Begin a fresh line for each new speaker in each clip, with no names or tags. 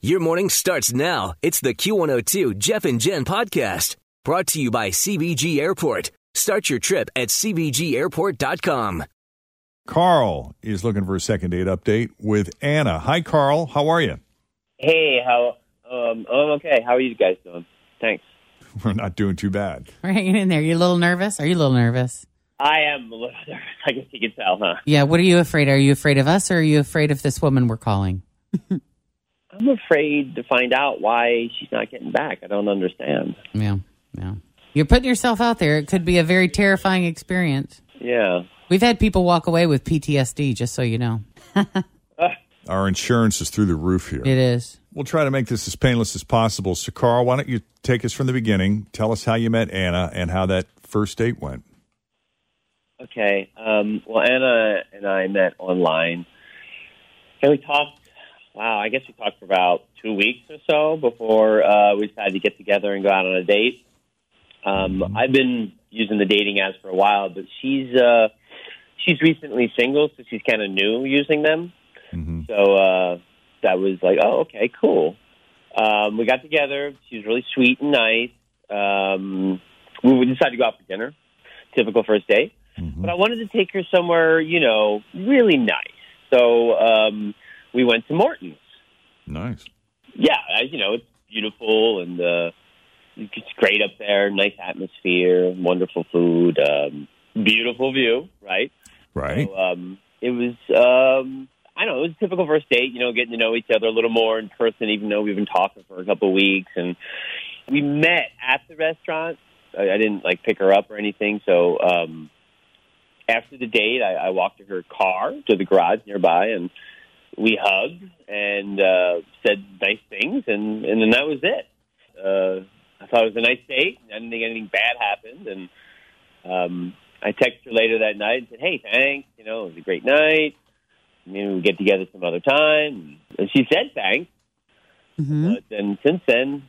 Your morning starts now. It's the Q102 Jeff and Jen podcast brought to you by CVG Airport. Start your trip at CVGAirport.com.
Carl is looking for a second date update with Anna. Hi, Carl. How are you?
Hey, how? Um, I'm okay. How are you guys doing? Thanks.
We're not doing too bad.
We're hanging in there. You a little nervous? Are you a little nervous?
I am a little nervous. I guess you can tell, huh?
Yeah. What are you afraid? Are you afraid of us or are you afraid of this woman we're calling?
I'm afraid to find out why she's not getting back. I don't understand.
Yeah. Yeah. You're putting yourself out there. It could be a very terrifying experience.
Yeah.
We've had people walk away with PTSD, just so you know.
Our insurance is through the roof here.
It is.
We'll try to make this as painless as possible. So, Carl, why don't you take us from the beginning? Tell us how you met Anna and how that first date went.
Okay. Um, well, Anna and I met online, and we talked. Wow, I guess we talked for about two weeks or so before uh, we decided to get together and go out on a date. Um, I've been using the dating apps for a while, but she's uh, she's recently single, so she's kind of new using them.
Mm-hmm.
So uh, that was like, oh, okay, cool. Um, we got together. She was really sweet and nice. Um, we decided to go out for dinner, typical first date.
Mm-hmm.
But I wanted to take her somewhere, you know, really nice. So um, we went to Morton's.
Nice.
Yeah, you know, it's beautiful and uh, it's great up there. Nice atmosphere, wonderful food, um, beautiful view. Right.
Right.
So, um, it was, um, I don't know, it was a typical first date, you know, getting to know each other a little more in person, even though we've been talking for a couple of weeks. And we met at the restaurant. I, I didn't like pick her up or anything. So um, after the date, I, I walked to her car to the garage nearby and we hugged and uh, said nice things. And, and then that was it. Uh, I thought it was a nice date. I didn't think anything bad happened. And um, I texted her later that night and said, "Hey, thanks. You know, it was a great night. Maybe we'll get together some other time." And she said thanks.
hmm
But then since then,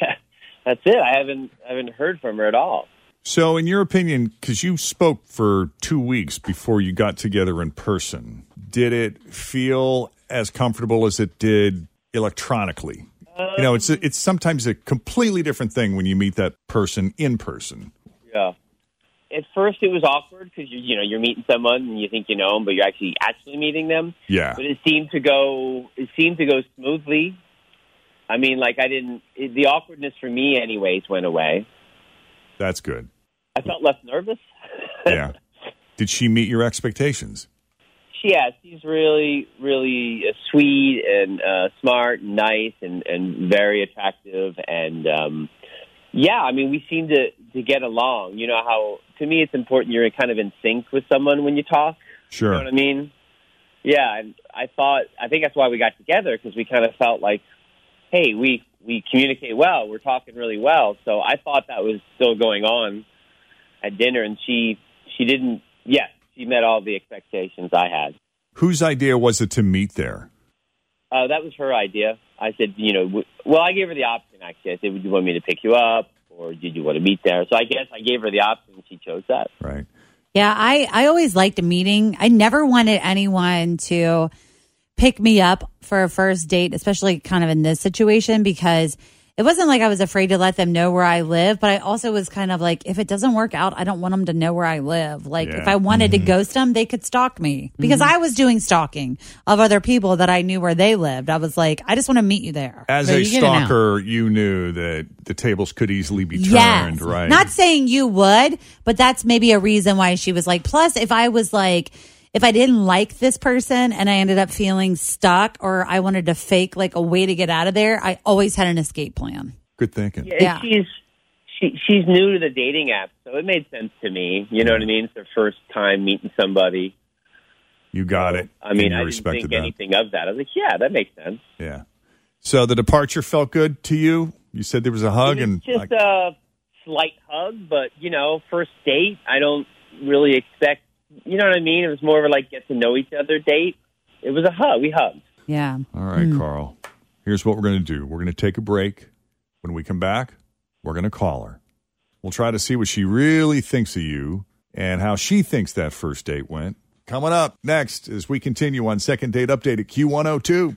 that's it. I haven't I haven't heard from her at all.
So, in your opinion, because you spoke for two weeks before you got together in person, did it feel as comfortable as it did electronically? you know, it's a, it's sometimes a completely different thing when you meet that person in person.
Yeah. At first, it was awkward because you you know you're meeting someone and you think you know them, but you're actually actually meeting them.
Yeah.
But it seemed to go it seemed to go smoothly. I mean, like I didn't it, the awkwardness for me, anyways, went away.
That's good.
I felt less nervous.
Yeah. Did she meet your expectations?
yeah, she's really, really uh, sweet and uh, smart, and nice, and and very attractive. And um, yeah, I mean, we seem to to get along. You know how to me it's important you're kind of in sync with someone when you talk.
Sure.
You know what I mean? Yeah, and I thought I think that's why we got together because we kind of felt like, hey, we we communicate well. We're talking really well. So I thought that was still going on at dinner, and she she didn't. Yes, she met all the expectations I had.
Whose idea was it to meet there?
Uh, that was her idea. I said, you know, w- well, I gave her the option. Actually, I said, would you want me to pick you up, or did you want to meet there? So I guess I gave her the option, and she chose that.
Right.
Yeah, I, I always liked a meeting. I never wanted anyone to pick me up for a first date, especially kind of in this situation, because it wasn't like I was afraid to let them know where I live, but I also was kind of like, if it doesn't work out, I don't want them to know where I live. Like,
Yeah.
if I wanted
Mm-hmm.
to ghost them, they could stalk me because I was doing stalking of other people that I knew where they lived. I was like, I just want to meet you there.
As
But
a
you get it now.
stalker, you knew that the tables could easily be turned,
Yes.
right?
Not saying you would, but that's maybe a reason why she was like, plus, if I was like, if I didn't like this person and I ended up feeling stuck or I wanted to fake like a way to get out of there, I always had an escape plan.
Good thinking.
Yeah,
Yeah.
she's she she's new to the dating app, so it made sense to me. You know what I mean? It's her first time meeting somebody.
You got it.
I mean, I didn't think
that.
anything of that. I was like, yeah, that makes sense.
Yeah. So the departure felt good to you. You said there was a hug,
It was
and
just
like,
a slight hug, but you know, first date, I don't really expect. You know what I mean? It was more of a like get to know each other date. It was a hug. We hugged.
Yeah.
all right, hmm. Carl. Here's what we're going to do. We're going to take a break. When we come back, we're going to call her. We'll try to see what she really thinks of you and how she thinks that first date went. Coming up next as we continue on second date update at Q102.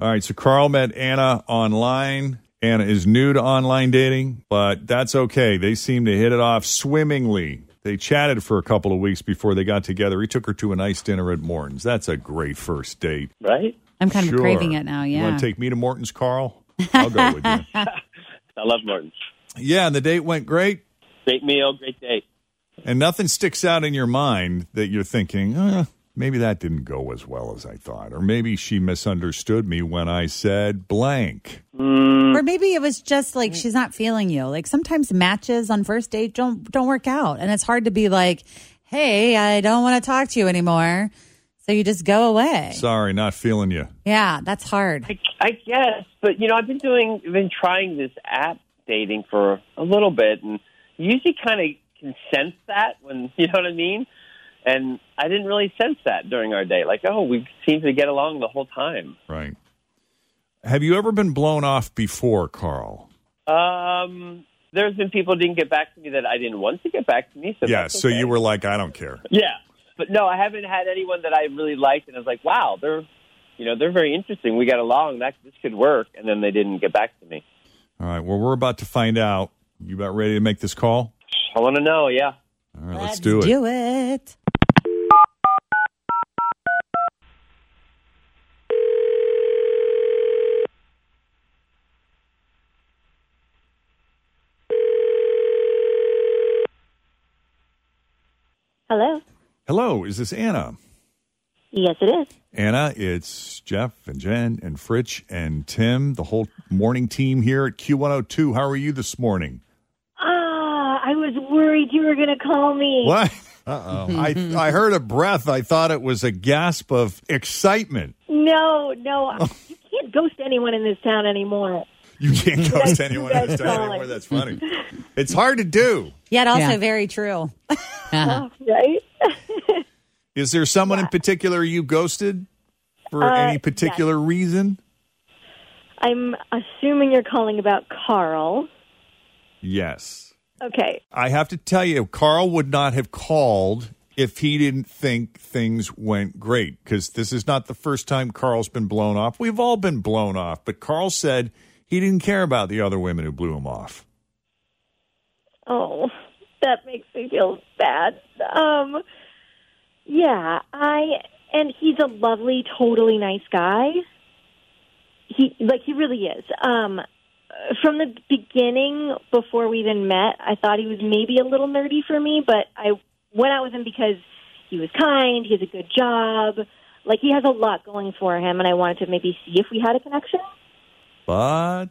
All right, so Carl met Anna online. Anna is new to online dating, but that's okay. They seem to hit it off swimmingly. They chatted for a couple of weeks before they got together. He took her to a nice dinner at Morton's. That's a great first date.
Right?
I'm kind
Sure.
of craving it now.
You
Yeah.
want to take me to Morton's, Carl? I'll go with you.
I love Morton's.
Yeah, and the date went great.
Great meal, great date.
And nothing sticks out in your mind that you're thinking, uh, maybe that didn't go as well as I thought. Or maybe she misunderstood me when I said blank. Hmm.
Or maybe it was just like she's not feeling you. Like sometimes matches on first date don't don't work out, and it's hard to be like, "Hey, I don't want to talk to you anymore," so you just go away.
Sorry, not feeling you.
yeah, that's hard.
I, I guess, but you know, I've been doing, I've been trying this app dating for a little bit, and you usually kind of can sense that when you know what I mean. And I didn't really sense that during our date. Like, oh, we seem to get along the whole time.
Right. Have you ever been blown off before, Carl?
Um, there's been people didn't get back to me that I didn't want to get back to me. So
yeah, so
okay.
you were like, I don't care.
Yeah, but no, I haven't had anyone that I really liked, and I was like, wow, they're, you know, they're very interesting. We got along. That this could work, and then they didn't get back to me.
All right, well, we're about to find out. You about ready to make this call?
I want to know. Yeah.
All right, let's, do it.
Do it.
Hello.
Hello, is this Anna?
Yes, it is.
Anna, it's Jeff and Jen and Fritch and Tim, the whole morning team here at Q102. How are you this morning?
Ah, I was worried you were going to call me.
What? Uh oh. I, I heard a breath. I thought it was a gasp of excitement.
No, no, you can't ghost anyone in this town anymore.
You can't ghost
That's
anyone in this town
Colin.
anymore. That's funny. It's hard to do.
Yet also
Yeah.
very true.
Uh-huh.
Right?
Is there someone in particular you ghosted for
Uh,
any particular reason?
I'm assuming you're calling about Carl.
Yes.
Okay.
I have to tell you, Carl would not have called if he didn't think things went great because this is not the first time Carl's been blown off. We've all been blown off, but Carl said he didn't care about the other women who blew him off.
Oh, that makes me feel bad. Um, yeah, I and he's a lovely, totally nice guy. He like he really is. Um, from the beginning, before we even met, I thought he was maybe a little nerdy for me, but I went out with him because he was kind. He has a good job. Like he has a lot going for him, and I wanted to maybe see if we had a connection.
But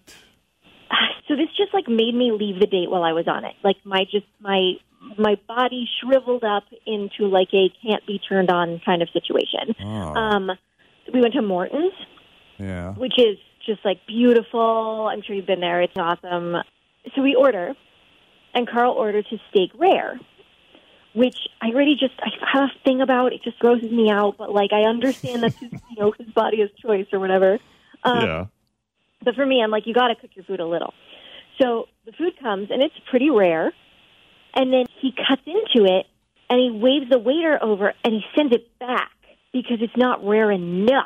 So this just like made me leave the date while I was on it. Like my just my my body shriveled up into like a can't be turned on kind of situation.
Oh.
Um, we went to Morton's,
yeah.
which is just like beautiful. I'm sure you've been there. It's awesome. So we order, and Carl orders his steak rare, which I already just I have a thing about. It just grosses me out. But like I understand that his, you know his body has choice or whatever. Um,
yeah.
but for me, I'm like, you got to cook your food a little. So the food comes, and it's pretty rare. And then he cuts into it, and he waves the waiter over, and he sends it back because it's not rare enough.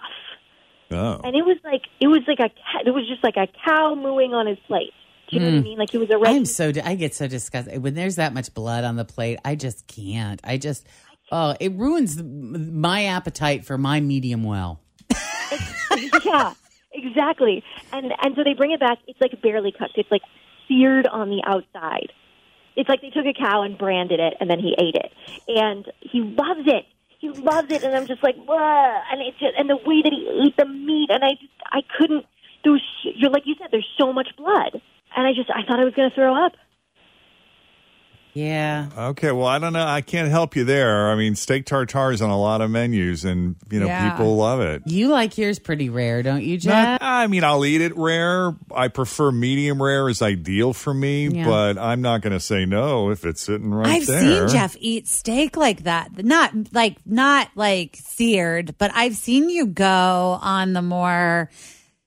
Oh.
And it was like it was like a cat. It was just like a cow mooing on his plate. Do you know what I hmm. mean? Like he was a red.
I'm so I get so disgusted when there's that much blood on the plate. I just can't. I just oh, it ruins m- my appetite for my medium well.
yeah, exactly. And and so they bring it back. It's like barely cooked. It's like seared on the outside. It's like they took a cow and branded it, and then he ate it, and he loves it. He loves it, and I'm just like, Whoa. and it's just, and the way that he ate the meat, and I just I couldn't. There was you're like you said, there's so much blood, and I just I thought I was going to throw up.
Yeah.
Okay, well, I don't know. I can't help you there. I mean, steak tartare is on a lot of menus, and you know
Yeah.
people love it.
You like yours pretty rare, don't you,
Not- I mean, I'll eat it rare. I prefer medium rare is ideal for me,
Yeah.
but I'm not going to say no if it's sitting right
I've
there.
seen Jeff eat steak like that. Not like not like seared, but I've seen you go on the more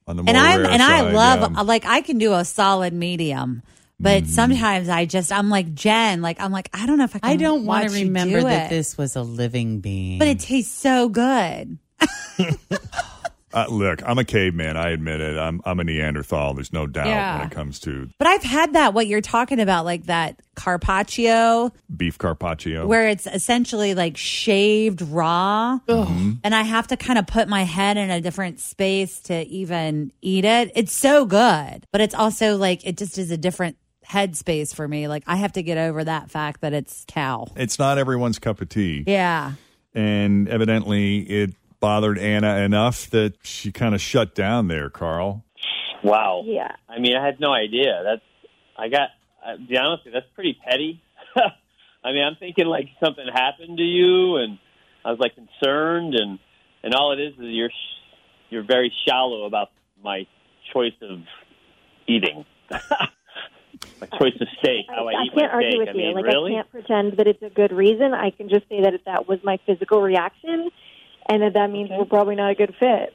on the more
and
rare
and I love
yeah.
like I can do a solid medium. But sometimes I just I'm like Jen, like I'm like I don't know if I can
I don't want to remember
do
that
it.
this was a living being.
But it tastes so good.
Uh, look, I'm a caveman. I admit it. I'm I'm a Neanderthal. There's no doubt
Yeah.
when it comes to
But I've had that what you're talking about, like that carpaccio,
beef carpaccio.
where it's essentially like shaved raw.
Mm-hmm.
And I have to kind of put my head in a different space to even eat it. It's so good, but it's also like it just is a different headspace for me. Like I have to get over that fact that it's cow.
it's not everyone's cup of tea,
Yeah.
and evidently it bothered Anna enough that she kind of shut down there. Carl.
Wow.
Yeah.
I mean, I had no idea. That's I got. Uh, to be honest, that's pretty petty. I mean, I'm thinking like something happened to you, and I was like concerned, and and all it is is you're you're very shallow about my choice of eating. my choice of steak. I,
I can't argue with
I
you. Like
really?
I can't pretend that it's a good reason. I can just say that if that was my physical reaction, and that that means we're probably not a good fit.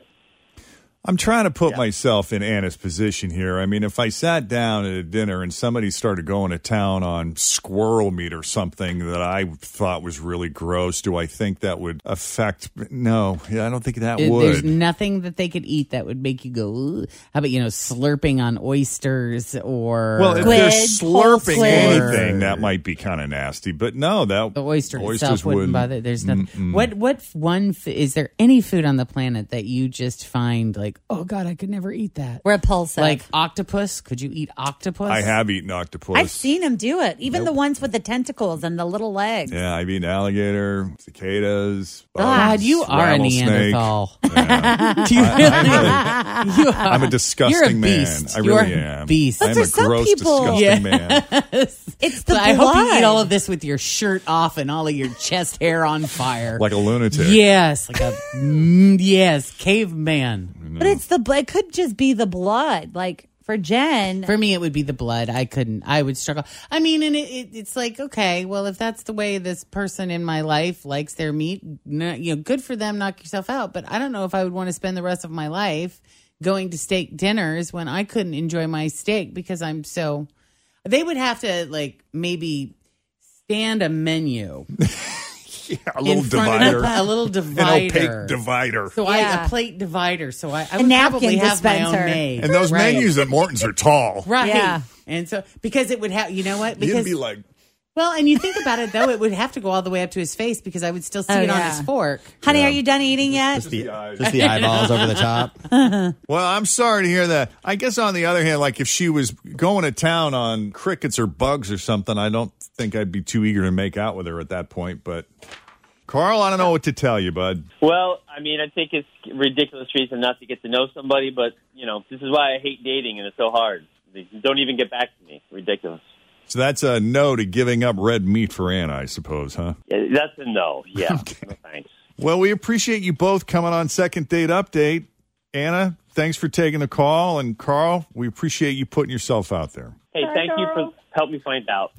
I'm trying to put myself in Anna's position here. I mean, if I sat down at a dinner and somebody started going to town on squirrel meat or something that I thought was really gross, do I think that would affect? No, yeah, I don't think that
It-
would.
There's nothing that they could eat that would make you go. "Ugh." How about you know slurping on oysters or
well, if they're slurping
squid.
anything, that might be kind of nasty. But no, that
the oyster
oysters
itself wouldn't
wouldn't.
bother. There's nothing.
Mm-mm.
What what one is there any food on the planet that you just find like oh god I could never eat that
Repulsive.
like octopus? Could you eat octopus?
I have eaten octopus.
I've seen them do it. Even the ones with the tentacles and the little legs.
Yeah, I've eaten alligator, cicadas.
God,
bugs,
you are a
rattlesnake.
Neanderthal.
Yeah.
Do you
I- I
really? You are-
I'm a disgusting
You're a
man.
beast.
I
You're
really
a
am.
beast.
I'm
for
a
some
gross,
people-
disgusting
Yeah.
man.
It's the
But I hope you eat all of this with your shirt off and all of your chest hair on fire.
Like a lunatic.
yes, like a mm, yes caveman.
But it's the blood. It could just be the blood. Like for Jen,
For me, it would be the blood. I couldn't. I would struggle. I mean, and it, it, it's like okay, well, if that's the way this person in my life likes their meat, no, you know, good for them. Knock yourself out. But I don't know if I would want to spend the rest of my life going to steak dinners when I couldn't enjoy my steak because I'm so. They would have to like maybe stand a menu,
Yeah, a little
in front of
divider.
a, a little
An opaque divider.
So
Yeah.
a plate divider. So I, I
A
would
napkin
probably have my
dispenser.
own made.
And those
Right.
menus at Morton's are tall.
Right.
Yeah.
And so because it would have you know what?
You'd
Because
be like,
well, and you think about it though, it would have to go all the way up to his face because I would still see
Oh,
it on
yeah.
his fork.
honey, are you done eating yet?
Just the,
eyes.
just the eyeballs over the top.
well, I'm sorry to hear that. I guess on the other hand, like if she was going to town on crickets or bugs or something, I don't think I'd be too eager to make out with her at that point. But Carl, I don't know what to tell you, bud.
Well, I mean, I think it's ridiculous reason not to get to know somebody, but you know, this is why I hate dating and it's so hard. They don't even get back to me. Ridiculous.
So that's a no to giving up red meat for Anna, I suppose, huh?
Yeah, that's a no. Yeah, no thanks.
Well, we appreciate you both coming on Second Date Update. Anna, thanks for taking the call. And Carl, we appreciate you putting yourself out there.
Hey,
Bye,
thank you for helping me find out.